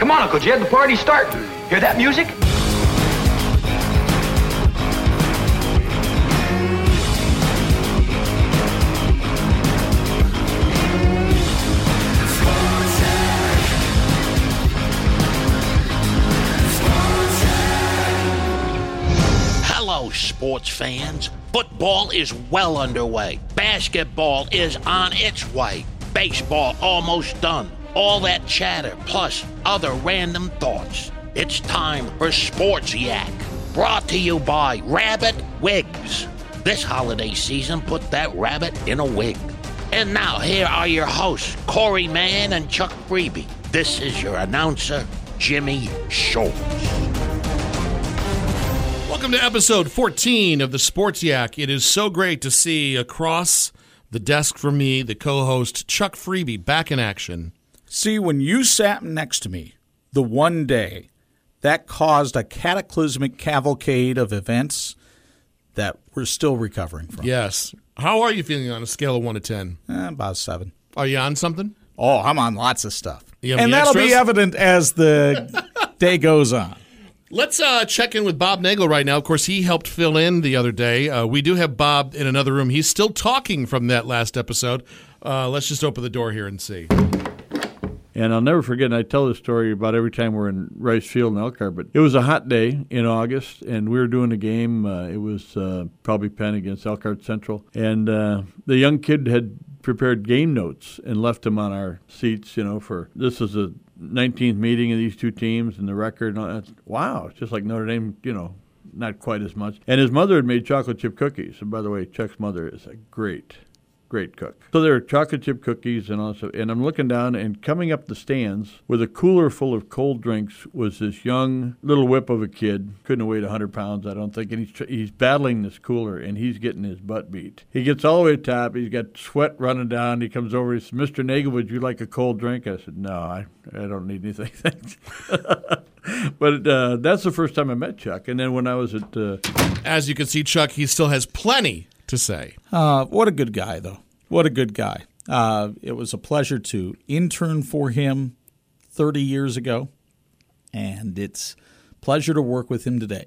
Come on, Uncle Jed, the party's starting. Hear that music? Hello, sports fans. Football is well underway. Basketball is on its way. Baseball almost done. All that chatter, plus other random thoughts. It's time for Sports Yak. Brought to you by Rabbit Wigs. This holiday season, put that rabbit in a wig. And now, here are your hosts, Corey Mann and Chuck Freeby. This is your announcer, Jimmy Schultz. Welcome to episode 14 of the Sports Yak. It is so great to see across the desk from me the co host Chuck Freeby back in action. See, when you sat next to me the one day, that caused a cataclysmic cavalcade of events that we're still recovering from. Yes. How are you feeling on a scale of 1 to 10? Eh, about seven. Are you on something? Oh, I'm on lots of stuff. And that'll be evident as the day goes on. Let's uh, check in with Bob Nagel right now. Of course, he helped fill in the other day. Uh, we do have Bob in another room. He's still talking from that last episode. Uh, let's just open the door here and see. And I'll never forget, and I tell this story about every time we're in Rice Field in Elkhart, but it was a hot day in August, and we were doing a game. Uh, it was uh, probably Penn against Elkhart Central. And uh, the young kid had prepared game notes and left them on our seats, you know, for this is the 19th meeting of these two teams and the record. And. Wow, it's just like Notre Dame, you know, not quite as much. And his mother had made chocolate chip cookies. And by the way, Chuck's mother is a great great cook. So there are chocolate chip cookies and also, and I'm looking down and coming up the stands with a cooler full of cold drinks was this young little whip of a kid. Couldn't have weighed 100 pounds, I don't think. And he's, he's battling this cooler and he's getting his butt beat. He gets all the way to the top. He's got sweat running down. He comes over. He says, Mr. Nagel, would you like a cold drink? I said, no, I, I don't need anything. Thanks. but uh, that's the first time I met Chuck. And then when I was at uh, As you can see, Chuck, he still has plenty to say. Uh, what a good guy, though. What a good guy. Uh, it was a pleasure to intern for him 30 years ago, and it's pleasure to work with him today.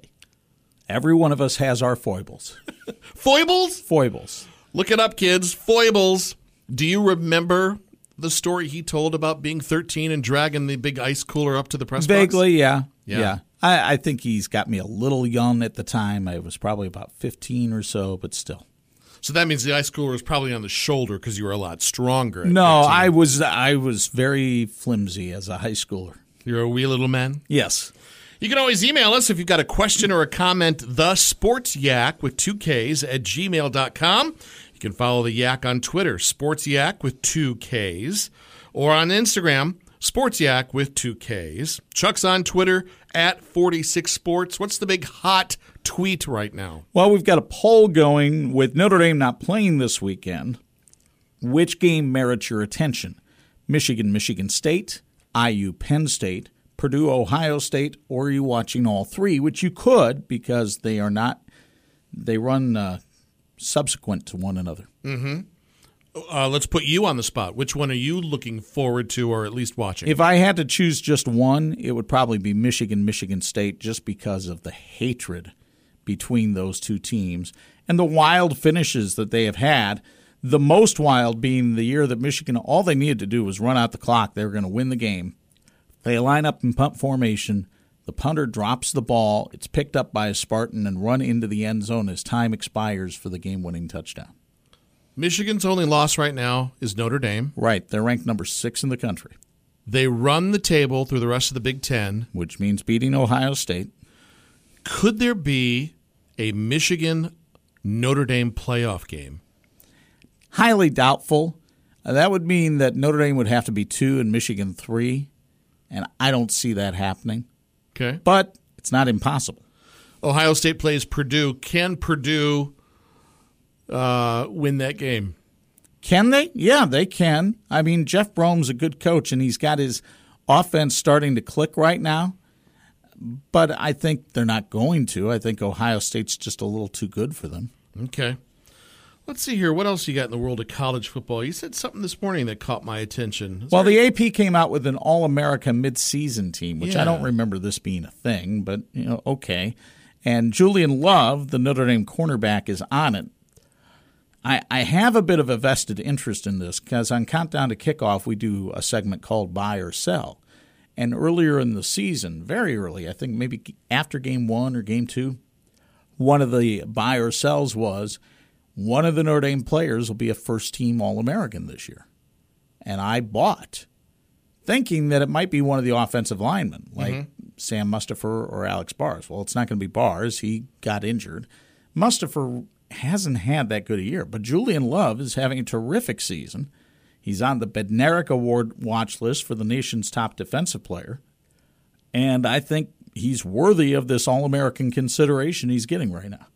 Every one of us has our foibles. Foibles? Foibles. Look it up, kids. Foibles. Do you remember the story he told about being 13 and dragging the big ice cooler up to the press box? Vaguely, yeah. Yeah. Yeah. I, I think he's got me a little young at the time. I was probably about 15 or so, but still. So that means the ice cooler was probably on the shoulder because you were a lot stronger. No, 13. I was I was very flimsy as a high schooler. You're a wee little man. Yes. You can always email us if you've got a question or a comment, the sports yak with two Ks at gmail.com. You can follow the yak on Twitter, sports yak with two Ks, or on Instagram, sports yak with two Ks. Chuck's on Twitter at 46sports. What's the big hot tweet right now? Well, we've got a poll going with Notre Dame not playing this weekend. Which game merits your attention? Michigan, Michigan State, IU, Penn State, Purdue, Ohio State, or are you watching all three? Which you could because they are not, they run uh, subsequent to one another. Uh, let's put you on the spot. Which one are you looking forward to or at least watching? If I had to choose just one, it would probably be Michigan, Michigan State, just because of the hatred between those two teams and the wild finishes that they have had. The most wild being the year that Michigan, all they needed to do was run out the clock. They were going to win the game. They line up in punt formation. The punter drops the ball. It's picked up by a Spartan and run into the end zone as time expires for the game winning touchdown. Michigan's only loss right now is Notre Dame. Right. They're ranked number six in the country, They run the table through the rest of the Big Ten. which means beating Ohio State. Could there be a Michigan Notre Dame playoff game? highly doubtful. Uh, that would mean that Notre Dame would have to be two and Michigan three, and I don't see that happening. Okay. But it's not impossible. Ohio State plays Purdue. Can Purdue uh, win that game? Can they? Yeah, they can. I mean, Jeff Brohm's a good coach, and he's got his offense starting to click right now. But I think they're not going to. I think Ohio State's just a little too good for them. Okay. Let's see here. What else you got in the world of college football? You said something this morning that caught my attention. Is well, there- the AP came out with an All America midseason team, which I don't remember this being a thing, but you know, okay. And Julian Love, the Notre Dame cornerback, is on it. I, I have a bit of a vested interest in this because on Countdown to Kickoff, we do a segment called Buy or Sell. And earlier in the season, very early, I think maybe after game one or game two, one of the buy or sells was one of the Notre Dame players will be a first team All American this year. And I bought, thinking that it might be one of the offensive linemen, mm-hmm. like Sam Mustipher or Alex Bars. Well, it's not going to be Bars. He got injured. Mustipher hasn't had that good a year, but Julian Love is having a terrific season. He's on the Bednarik Award watch list for the nation's top defensive player. And I think he's worthy of this All American consideration he's getting right now.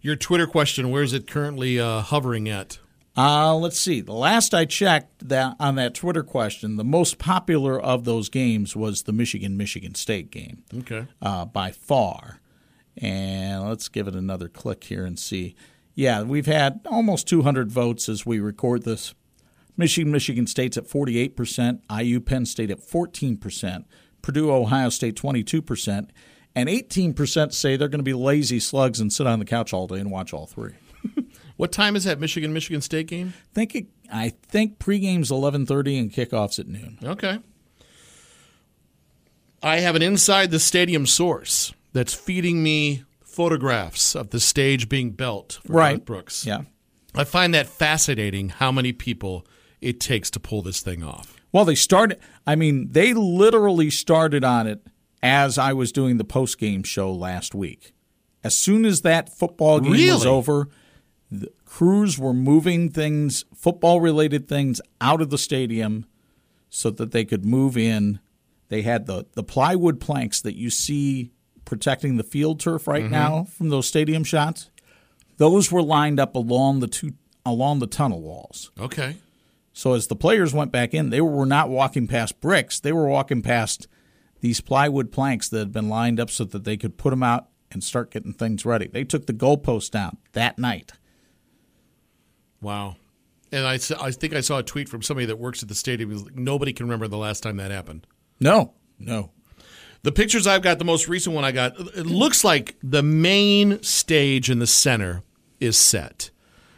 Your Twitter question, where is it currently uh, hovering at? Uh, let's see. The last I checked that on that Twitter question, the most popular of those games was the Michigan Michigan State game Okay. uh, by far. And let's give it another click here and see. Yeah, we've had almost 200 votes as we record this. Michigan Michigan State's at 48%, IU Penn State at 14%, Purdue Ohio State 22%, and 18% say they're going to be lazy slugs and sit on the couch all day and watch all three. What time is that Michigan Michigan State game? think it, I think pregame's eleven thirty and kickoffs at noon. Okay. I have an inside the stadium source that's feeding me photographs of the stage being built for Right. Garth Brooks. Yeah. I find that fascinating how many people it takes to pull this thing off. Well, they started. I mean, they literally started on it as I was doing the post game show last week. As soon as that football game was over, the crews were moving things, football related things, out of the stadium so that they could move in. They had the, the plywood planks that you see protecting the field turf right mm-hmm. now from those stadium shots. Those were lined up along the two along the tunnel walls. Okay. So as the players went back in, they were not walking past bricks. They were walking past these plywood planks that had been lined up so that they could put them out and start getting things ready. They took the goalpost down that night. Wow. And I, I think I saw a tweet from somebody that works at the stadium. It was like, Nobody can remember the last time that happened. No, no. The pictures I've got, the most recent one I got, it looks like the main stage in the center is set.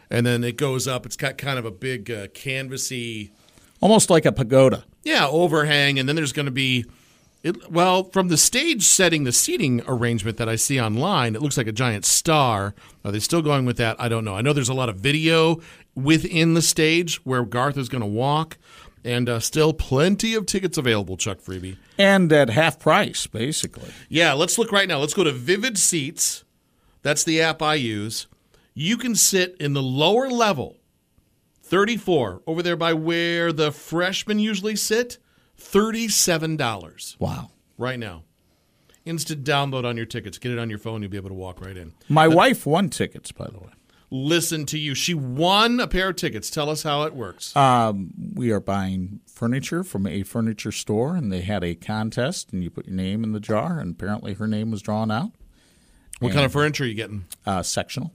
And then it goes up. It's got kind of a big uh, canvasy, Almost like a pagoda. yeah, overhang. And then there's going to be, it, well, from the stage setting, the seating arrangement that I see online, it looks like a giant star. Are they still going with that? I don't know. I know there's a lot of video within the stage where Garth is going to walk. And uh, still plenty of tickets available, Chuck Freeby. And at half price, basically. Yeah, let's look right now. Let's go to Vivid Seats. That's the app I use. You can sit in the lower level, 34, over there by where the freshmen usually sit, $37 Wow. right now. Instant download on your tickets. Get it on your phone. You'll be able to walk right in. My wife won tickets, by the way. Listen to you. She won a pair of tickets. Tell us how it works. Um, we are buying furniture from a furniture store, and they had a contest, and you put your name in the jar, and apparently her name was drawn out. what kind of furniture are you getting? Uh, sectional.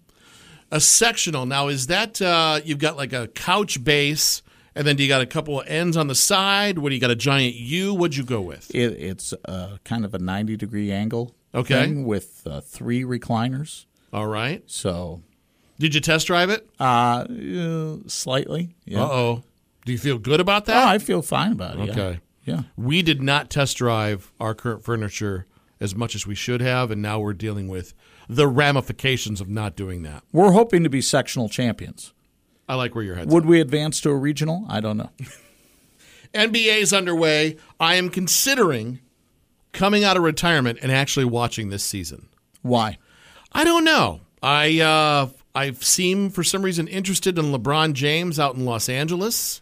A sectional. Now, is that uh, you've got like a couch base, and then do you got a couple of ends on the side? What do you got? A giant U? What'd you go with? It, it's uh, kind of a 90 degree angle Okay. thing with uh, three recliners. All right. So, Did you test drive it? uh, uh, slightly. Yeah. Uh oh. Do you feel good about Oh, that? I feel fine about it. Okay. Yeah. We did not test drive our current furniture as much as we should have, and now we're dealing with the ramifications of not doing that. We're hoping to be sectional champions. I like where your head's Would we advance to a regional? I don't know. NBA is underway. I am considering coming out of retirement and actually watching this season. Why? I don't know. I uh, I seem for some reason interested in LeBron James out in Los Angeles,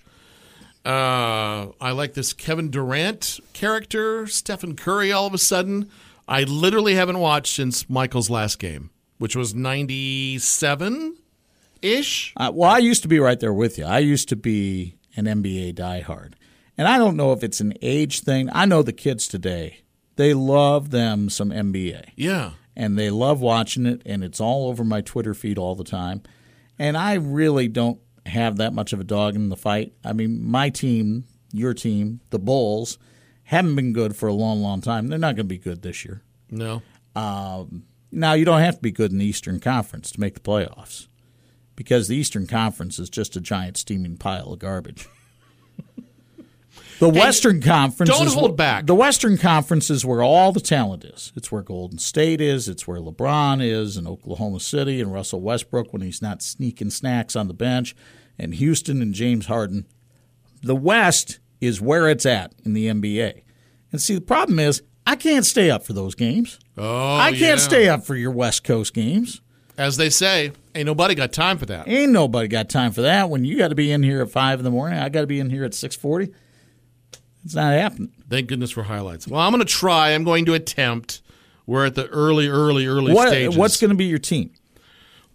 Uh, I like this Kevin Durant character, Stephen Curry. All of a sudden, I literally haven't watched since Michael's last game, which was '97 ish. Uh, well, I used to be right there with you. I used to be an NBA diehard. And I don't know if it's an age thing. I know the kids today, they love them some NBA. Yeah, And they love watching it, and it's all over my Twitter feed all the time. And I really don't have that much of a dog in the fight. I mean, my team, your team, the Bulls, haven't been good for a long, long time. They're not going to be good this year. no. Um, now, you don't have to be good in the Eastern Conference to make the playoffs because the Eastern Conference is just a giant steaming pile of garbage. The Western Conference don't is hold back. The Western Conference is where all the talent is. It's where Golden State is. It's where LeBron is, and Oklahoma City, and Russell Westbrook when he's not sneaking snacks on the bench, and Houston and James Harden. The West is where it's at in the NBA. And see, the problem is I can't stay up for those games. Oh, I can't yeah. stay up for your West Coast games. As they say, ain't nobody got time for that. Ain't nobody got time for that. When you got to be in here at five in the morning, I got to be in here at six forty. It's not happening. Thank goodness for highlights. Well, I'm going to try. I'm going to attempt. We're at the early, early, early What, stages. what's going to be your team?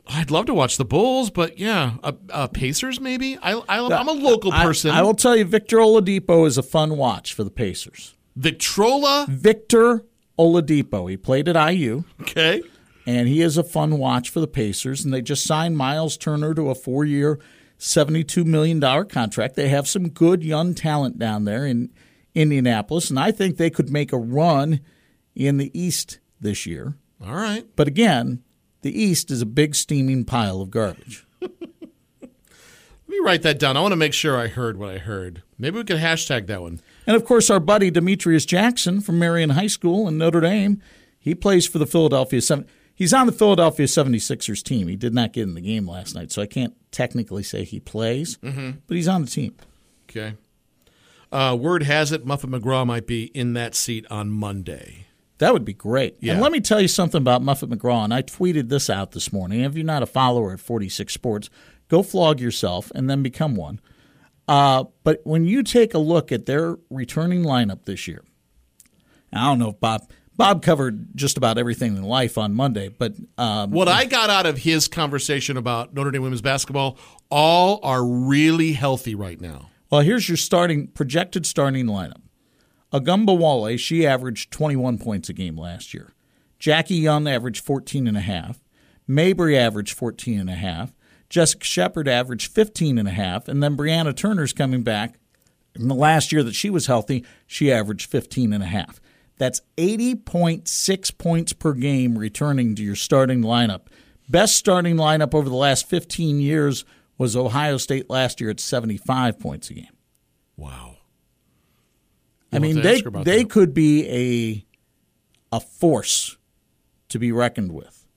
I'd love to watch the Bulls, but yeah, uh, uh, Pacers maybe. I, I, I'm a local I- person. I, will tell you, Victor Oladipo is a fun watch for the Pacers. Victrola. Victor Oladipo. He played at IU, Okay. and he is a fun watch for the Pacers. And they just signed Miles Turner to a four-year, $72 million contract. They have some good young talent down there in Indianapolis, and I think they could make a run in the East this year. All right. But again, the East is a big steaming pile of garbage. Let me write that down. I want to make sure I heard what I heard. Maybe we could hashtag that one. And of course, our buddy Demetrius Jackson from Marion High School in Notre Dame, he plays for the Philadelphia 7. He's on the Philadelphia 76ers team. He did not get in the game last night, so I can't technically say he plays, but he's on the team. Okay. Uh, word has it Muffet McGraw might be in that seat on Monday. That would be great. Yeah. And let me tell you something about Muffet McGraw. And I tweeted this out this morning. If you're not a follower at 46 Sports, go flog yourself and then become one. Uh, but when you take a look at their returning lineup this year, I don't know if Bob Bob covered just about everything in life on Monday, but um, What I got out of his conversation about Notre Dame women's basketball, all are really healthy right now. well, here's your starting projected starting lineup. Ogunbowale, she averaged 21 points a game last year. Jackie Young averaged 14 and a half. Mabrey averaged 14 and a half. Jessica Shepard averaged 15 and a half. And then Brianna Turner's coming back. In the last year that she was healthy, she averaged 15 and a half. That's 80.6 points per game returning to your starting lineup. Best starting lineup over the last 15 years was Ohio State last year at 75 points a game. Wow. I We'll mean, they ask her about they that. could be a a force to be reckoned with.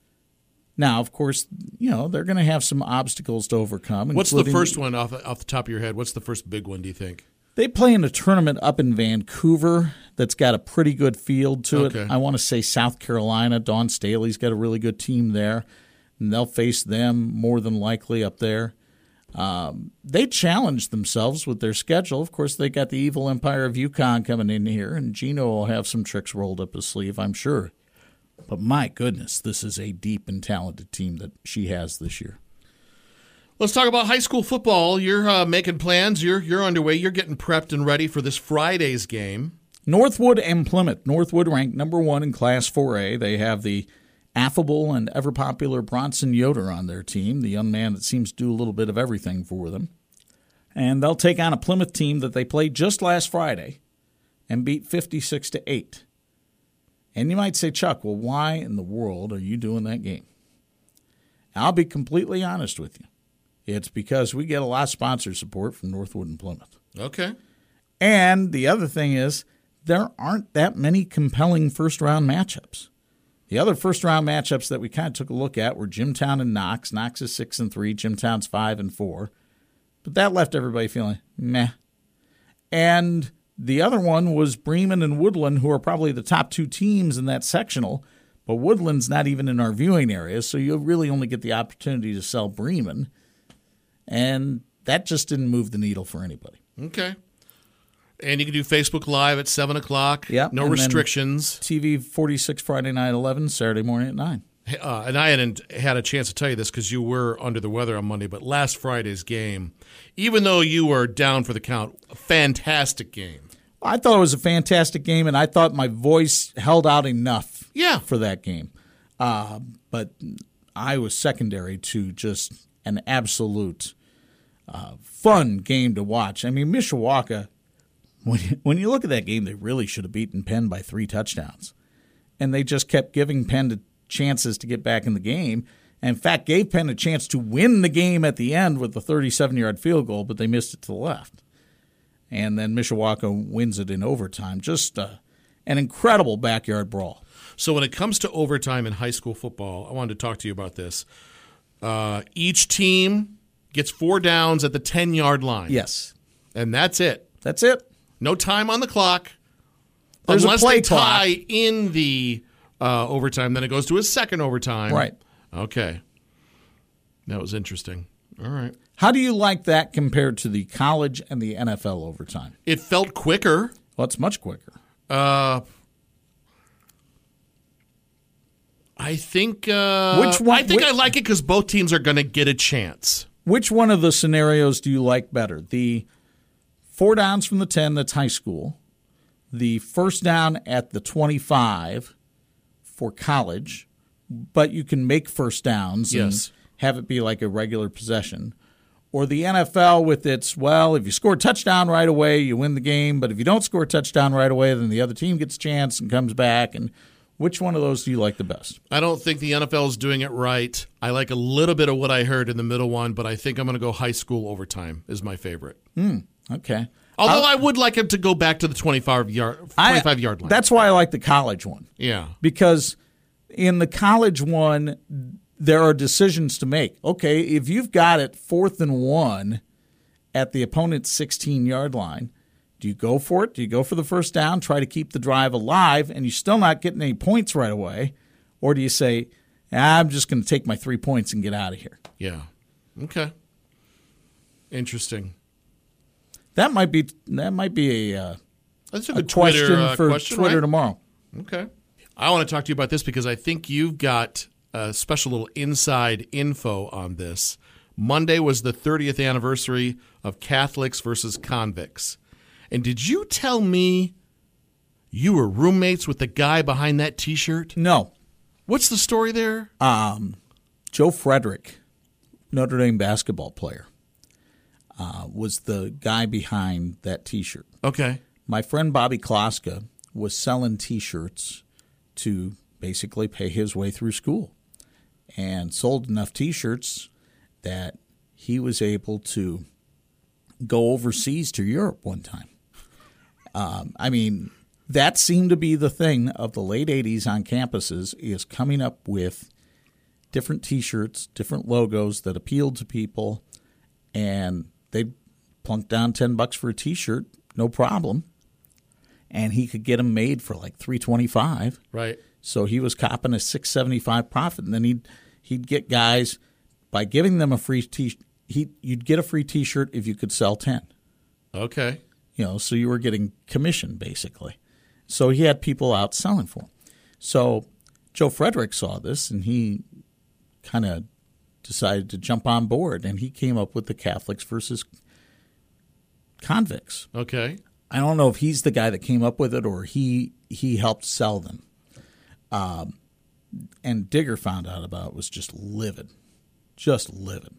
Now, of course, you know they're going to have some obstacles to overcome. What's the first one off, off the top of your head? What's the first big one, do you think? They play in a tournament up in Vancouver that's got a pretty good field to Okay. it. I want to say South Carolina. Dawn Staley's got a really good team there, and they'll face them more than likely up there. Um, they challenge themselves with their schedule. Of course, they got the evil empire of UConn coming in here, and Gino will have some tricks rolled up his sleeve, I'm sure. But my goodness, this is a deep and talented team that she has this year. Let's talk about high school football. You're uh, making plans. You're you're underway. You're getting prepped and ready for this Friday's game. Northwood and Plymouth. Northwood ranked number one in Class 4A. They have the affable and ever popular Bronson Yoder on their team, the young man that seems to do a little bit of everything for them. And they'll take on a Plymouth team that they played just last Friday and beat 56 to 8. And you might say, Chuck, well, why in the world are you doing that game? I'll be completely honest with you. It's because we get a lot of sponsor support from Northwood and Plymouth. Okay. And the other thing is, there aren't that many compelling first round matchups. The other first round matchups that we kind of took a look at were Jimtown and Knox. Knox is six and three, Jimtown's five and four. But that left everybody feeling meh. And the other one was Bremen and Woodland, who are probably the top two teams in that sectional. But Woodland's not even in our viewing area, so you really only get the opportunity to sell Bremen. And that just didn't move the needle for anybody. Okay. And you can do Facebook Live at 7 o'clock. Yep, No restrictions. TV 46 Friday night 11, Saturday morning at 9. Uh, and I hadn't had a chance to tell you this because you were under the weather on Monday, but last Friday's game, even though you were down for the count, a fantastic game. I thought it was a fantastic game, and I thought my voice held out enough Yeah. for that game. Uh, but I was secondary to just an absolute uh, fun game to watch. I mean, Mishawaka, when you, when you look at that game, they really should have beaten Penn by three touchdowns. And they just kept giving Penn chances to get back in the game. And in fact, gave Penn a chance to win the game at the end with the 37 yard field goal, but they missed it to the left. And then Mishawaka wins it in overtime. Just uh, an incredible backyard brawl. So when it comes to overtime in high school football, I wanted to talk to you about this. Uh, each team gets four downs at the 10 yard line. Yes, And that's it. that's it. No time on the clock. There's a Unless play they clock. tie in the uh, overtime, then it goes to a second overtime. Right. Okay. That was interesting. All right. How do you like that compared to the college and the NFL overtime? It felt quicker. Well, it's much quicker. Uh, I think. Uh, Which one- I think which- I like it because both teams are going to get a chance. Which one of the scenarios do you like better? The four downs from the 10, that's high school, the first down at the 25 for college, but you can make first downs Yes. and have it be like a regular possession. Or the NFL with its, well, if you score a touchdown right away, you win the game. But if you don't score a touchdown right away, then the other team gets a chance and comes back. And which one of those do you like the best? I don't think the NFL is doing it right. I like a little bit of what I heard in the middle one, but I think I'm going to go high school overtime is my favorite. Hmm, okay. Although I would like him to go back to the 25 yard, 25 yard line. That's why I like the college one. yeah. because in the college one, there are decisions to make. Okay, if you've got it fourth and one at the opponent's 16 yard line, do you go for it? Do you go for the first down, try to keep the drive alive, and you're still not getting any points right away? Or do you say, "Ah, I'm just going to take my three points and get out of here? Yeah. Okay. Interesting. That might be that might be a, uh, That's a a good question Twitter, uh, for question, Twitter right? tomorrow. Okay. I want to talk to you about this because I think you've got a special little inside info on this. Monday was the 30th anniversary of Catholics versus convicts. And did you tell me you were roommates with the guy behind that t shirt? No, What's the story there? Um, Joe Frederick, Notre Dame basketball player, uh, was the guy behind that T-shirt. Okay. My friend Bobby Kloska was selling T-shirts to basically pay his way through school, and sold enough T-shirts that he was able to go overseas to Europe one time. Um, I mean, that seemed to be the thing of the late '80s on campuses is coming up with different T-shirts, different logos that appealed to people, and they plunked down ten bucks for a T-shirt, no problem, and he could get them made for like three twenty-five. Right. So he was copping a six seventy five profit, and then he'd he'd get guys by giving them a free t he you'd get a free t shirt if you could sell ten. Okay. You know, so you were getting commission basically. So he had people out selling for him. So Joe Frederick saw this and he kind of decided to jump on board, and he came up with the Catholics versus convicts. Okay. I don't know if he's the guy that came up with it or he he helped sell them. Um, and Digger found out about it was just livid, just livid.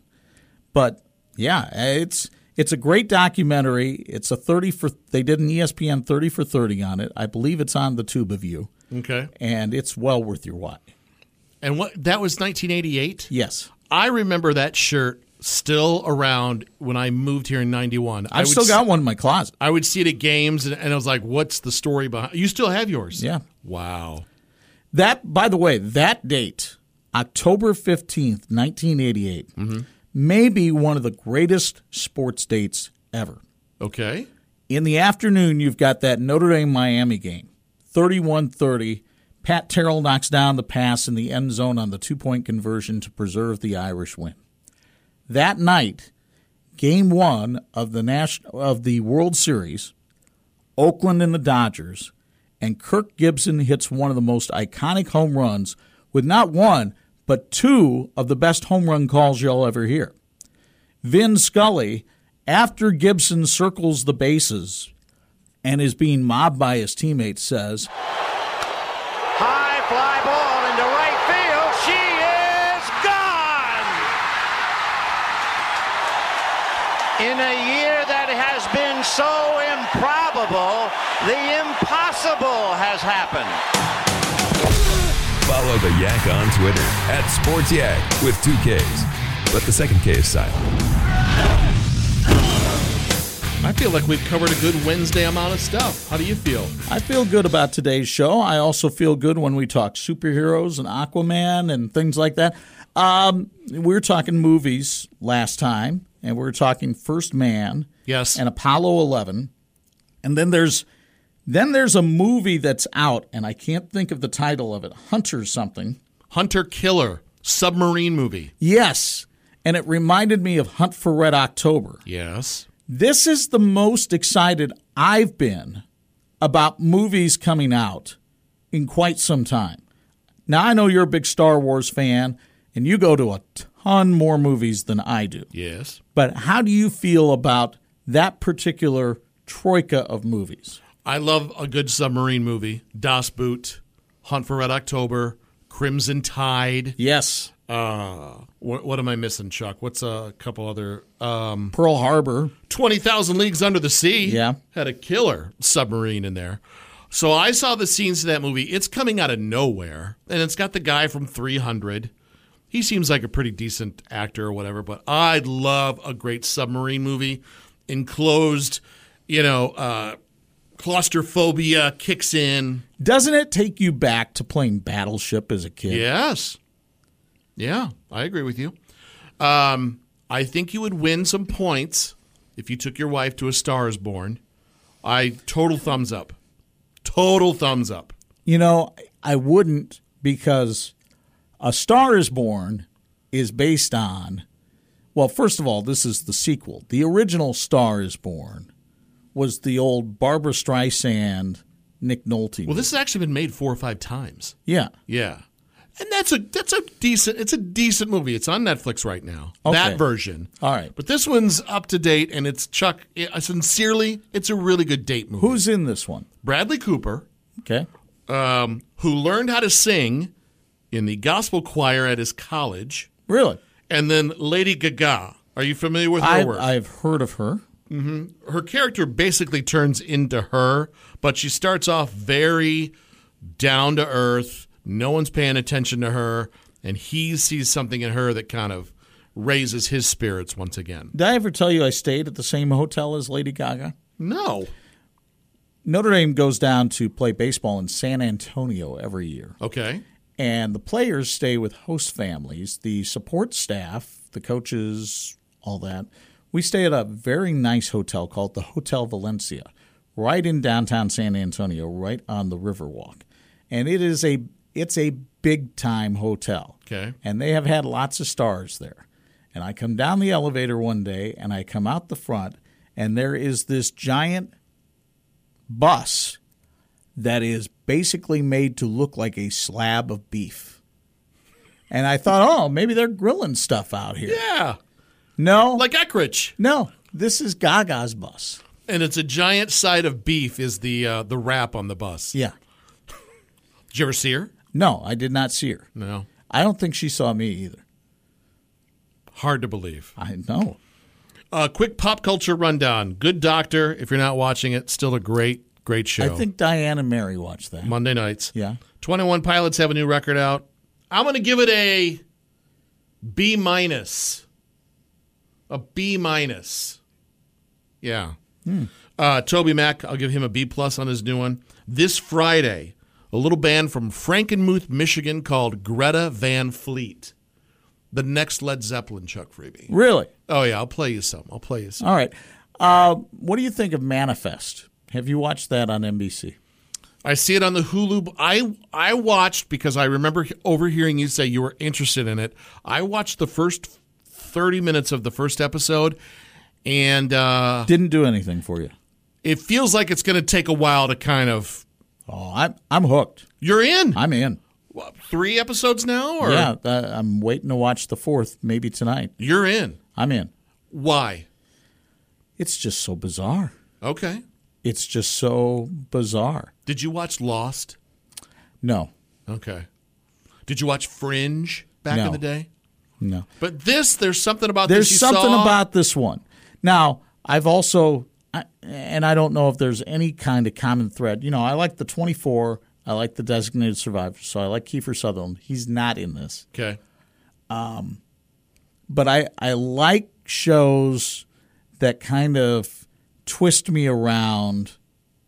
But yeah, it's it's a great documentary. It's a thirty for they did an ESPN thirty for thirty on it. I believe it's on the Tube of You, Okay. and it's well worth your watch. And what that was 1988? Yes, I remember that shirt still around when I moved here in 91. I I've still got one in my closet. I would see it at games, and, and I was like, "What's the story behind?" You still have yours? Yeah. Wow. That, by the way, that date, October 15th, 1988, may mm-hmm. Be one of the greatest sports dates ever. Okay. In the afternoon, you've got that Notre Dame Miami game, 31 30. Pat Terrell knocks down the pass in the end zone on the two point conversion to preserve the Irish win. That night, Game One of the national of the World Series, Oakland and the Dodgers, and Kirk Gibson hits one of the most iconic home runs with not one but two of the best home run calls you'll ever hear. Vin Scully, after Gibson circles the bases and is being mobbed by his teammates, says, High fly ball into right field. She is gone. In a year that has been so improbable, the impossible has happened. Follow the Yak on Twitter at Sports Yak with two Ks, but the second K is silent. I feel like we've covered a good Wednesday amount of stuff. How do you feel? I feel good about today's show. I also feel good when we talk superheroes and Aquaman and things like that. Um, we were talking movies last time, and we were talking First Man Yes. and Apollo 11. And then there's then there's a movie that's out, and I can't think of the title of it. Hunter something. Hunter Killer, submarine movie. Yes, and it reminded me of Hunt for Red October. Yes. This is the most excited I've been about movies coming out in quite some time. Now, I know you're a big Star Wars fan and you go to a ton more movies than I do. Yes. But how do you feel about that particular troika of movies? I love a good submarine movie. Das Boot, Hunt for Red October, Crimson Tide. Yes. Uh, what, what am I missing, Chuck? What's a couple other? Um, Pearl Harbor. 20,000 Leagues Under the Sea. Yeah. Had a killer submarine in there. So I saw the scenes of that movie. It's coming out of nowhere. And it's got the guy from 300. He seems like a pretty decent actor or whatever, but I'd love a great submarine movie. Enclosed, you know, uh, claustrophobia kicks in. Doesn't it take you back to playing Battleship as a kid? Yes. Yeah, I agree with you. Um, I think you would win some points if you took your wife to A Star is Born. I total thumbs up. Total thumbs up. You know, I wouldn't because A Star is Born is based on, well, first of all, this is the sequel. The original Star is Born was the old Barbra Streisand, Nick Nolte. Well, this has actually been made four or five times. yeah. Yeah. And that's a that's a decent it's a decent movie. It's on Netflix right now. Okay. That version. All right. But this one's up to date and it's Chuck I- sincerely, it's a really good date movie. Who's in this one? Bradley Cooper? Okay. um, who learned how to sing in the gospel choir at his college, Really? and then Lady Gaga. Are you familiar with her I, work? I've heard of her. Mm-hmm. her character basically turns into her, but she starts off very down to earth. No one's paying attention to her, and he sees something in her that kind of raises his spirits once again. Did I ever tell you I stayed at the same hotel as Lady Gaga? No. Notre Dame goes down to play baseball in San Antonio every year. Okay. and the players stay with host families. The support staff, the coaches, all that. We stay at a very nice hotel called the Hotel Valencia, right in downtown San Antonio, right on the Riverwalk, and it is a it's a big time hotel. Okay. and they have had lots of stars there. And I come down the elevator one day, and I come out the front, and there is this giant bus that is basically made to look like a slab of beef. And I thought, oh, maybe they're grilling stuff out here. Yeah. No, Like Eckrich. no, this is Gaga's bus. And it's a giant side of beef is the uh, the wrap on the bus. Yeah, Did you ever see her? no, I did not see her. No. I don't think she saw me either. Hard to believe. I know. Uh, quick pop culture rundown. Good Doctor. If you're not watching it, still a great, great show. I think Diane and Mary watched that. Monday nights. Yeah. 21 Pilots have a new record out. I'm going to give it a B minus. A B minus. Yeah. Uh, TobyMac, I'll give him a B plus on his new one. This Friday, a little band from Frankenmuth, Michigan called Greta Van Fleet. The next Led Zeppelin, Chuck Freeby. Really? Oh, yeah, I'll play you some. I'll play you some. All right. Uh, what do you think of Manifest? Have you watched that on NBC? I see it on the Hulu. I I watched because I remember overhearing you say you were interested in it. I watched the first 30 minutes of the first episode and uh, Didn't do anything for you. it feels like it's going to take a while to kind of. Oh, I'm I'm hooked. You're in I'm in. What, three episodes now, or Yeah, uh, I'm waiting to watch the fourth, maybe tonight. you're in. I'm in. Why? It's just so bizarre. Okay. It's just so bizarre. Did you watch Lost? No, Okay. Did you watch Fringe back in the day? No. But this, there's something about There's something saw- about this one. Now, I've also, I- and I don't know if there's any kind of common thread. You know, I like the 24. I like the Designated Survivor. So I like Kiefer Sutherland. He's not in this, Okay. Um, but I I like shows that kind of twist me around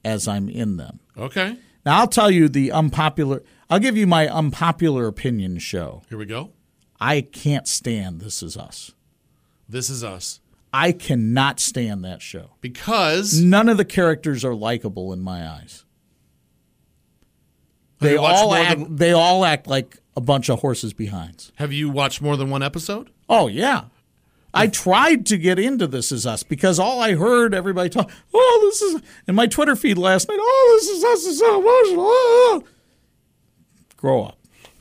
as I'm in them. Okay. Now I'll tell you the unpopular. I'll give you my unpopular opinion show. Here we go. I can't stand This Is Us. This is us. I cannot stand that show. Because None of the characters are likable in my eyes. They all act. than- they all act like a bunch of horses behinds. have you watched more than one episode? Oh yeah, I tried to get into This Is Us because all I heard everybody talk. Oh, this is in my Twitter feed last night. Oh, This Is Us is so emotional. Oh. Grow up.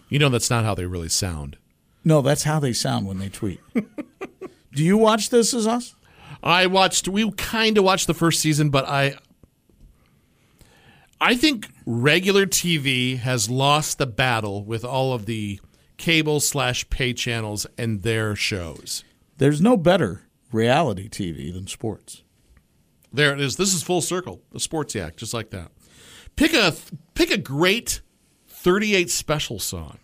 You know that's not how they really sound. No, that's how they sound when they tweet. Do you watch This Is Us? I watched. We kind of watched the first season, but I, I think regular TV has lost the battle with all of the cable slash pay channels and their shows. There's no better reality TV than sports. There it is. This is full circle. The sports yak, just like that. Pick a pick a great thirty-eight special song.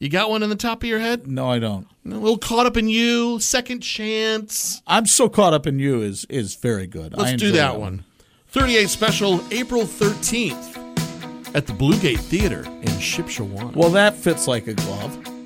You got one in the top of your head? No, I don't. A little caught up in you. Second chance. I'm so caught up in you is is very good. Let's do enjoy that one. 38 special, April 13th at the Bluegate Theater in Shipshewana. Well, that fits like a glove.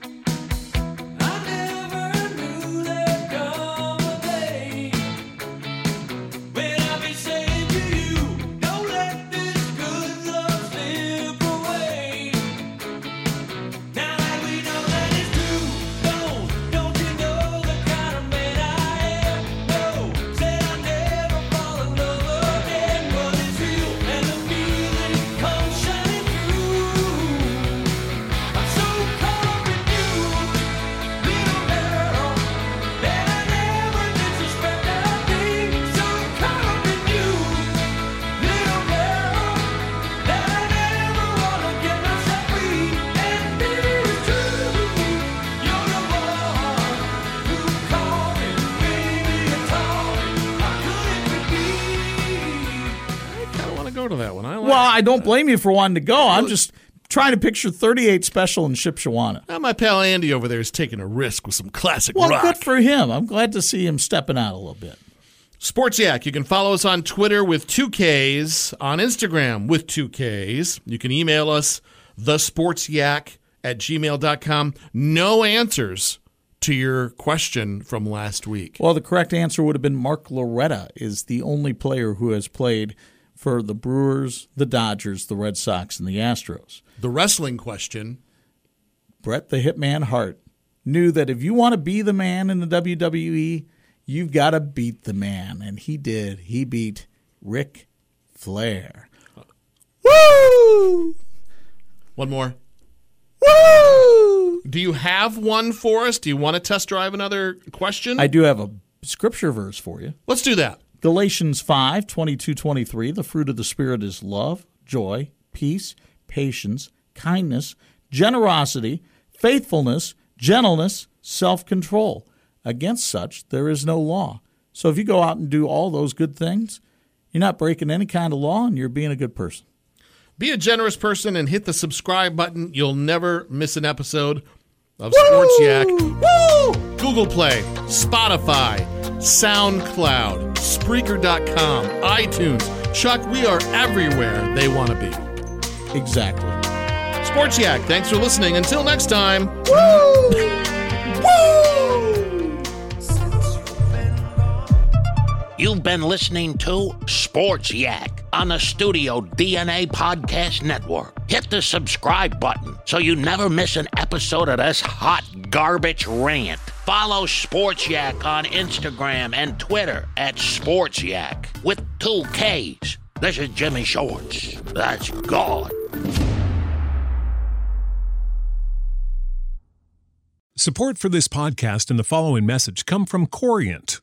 I like Well, I don't blame you for wanting to go. I'm just trying to picture 38 special in Shipshewana. Now, my pal Andy over there is taking a risk with some classic Well, rock. good for him. I'm glad to see him stepping out a little bit. Sports Yak. You can follow us on Twitter with two Ks, on Instagram with two Ks. You can email us thesportsyak at gmail.com. No answers to your question from last week. Well, the correct answer would have been Mark Loretta is the only player who has played for the Brewers, the Dodgers, the Red Sox, and the Astros. The wrestling question Bret the Hitman Hart knew that if you want to be the man in the WWE, you've got to beat the man. And he did. He beat Ric Flair. Woo! One more. Woo! Do you have one for us? Do you want to test drive another question? I do have a scripture verse for you. Let's do that. Galatians 5 22 23. The fruit of the Spirit is love, joy, peace, patience, kindness, generosity, faithfulness, gentleness, self control. Against such there is no law. So if you go out and do all those good things, you're not breaking any kind of law and you're being a good person. Be a generous person and hit the subscribe button. You'll never miss an episode of Sports Yak. Google Play, Spotify, SoundCloud, Spreaker.com, iTunes. Chuck, we are everywhere they want to be. Exactly. Sports Yak, thanks for listening. Until next time. Woo! woo! You've been listening to Sports Yak on the Studio DNA Podcast Network. Hit the subscribe button so you never miss an episode of this hot garbage rant. Follow Sports Yak on Instagram and Twitter at Sports Yak with two Ks. This is Jimmy Shorts. That's God. Support for this podcast and the following message come from Corient.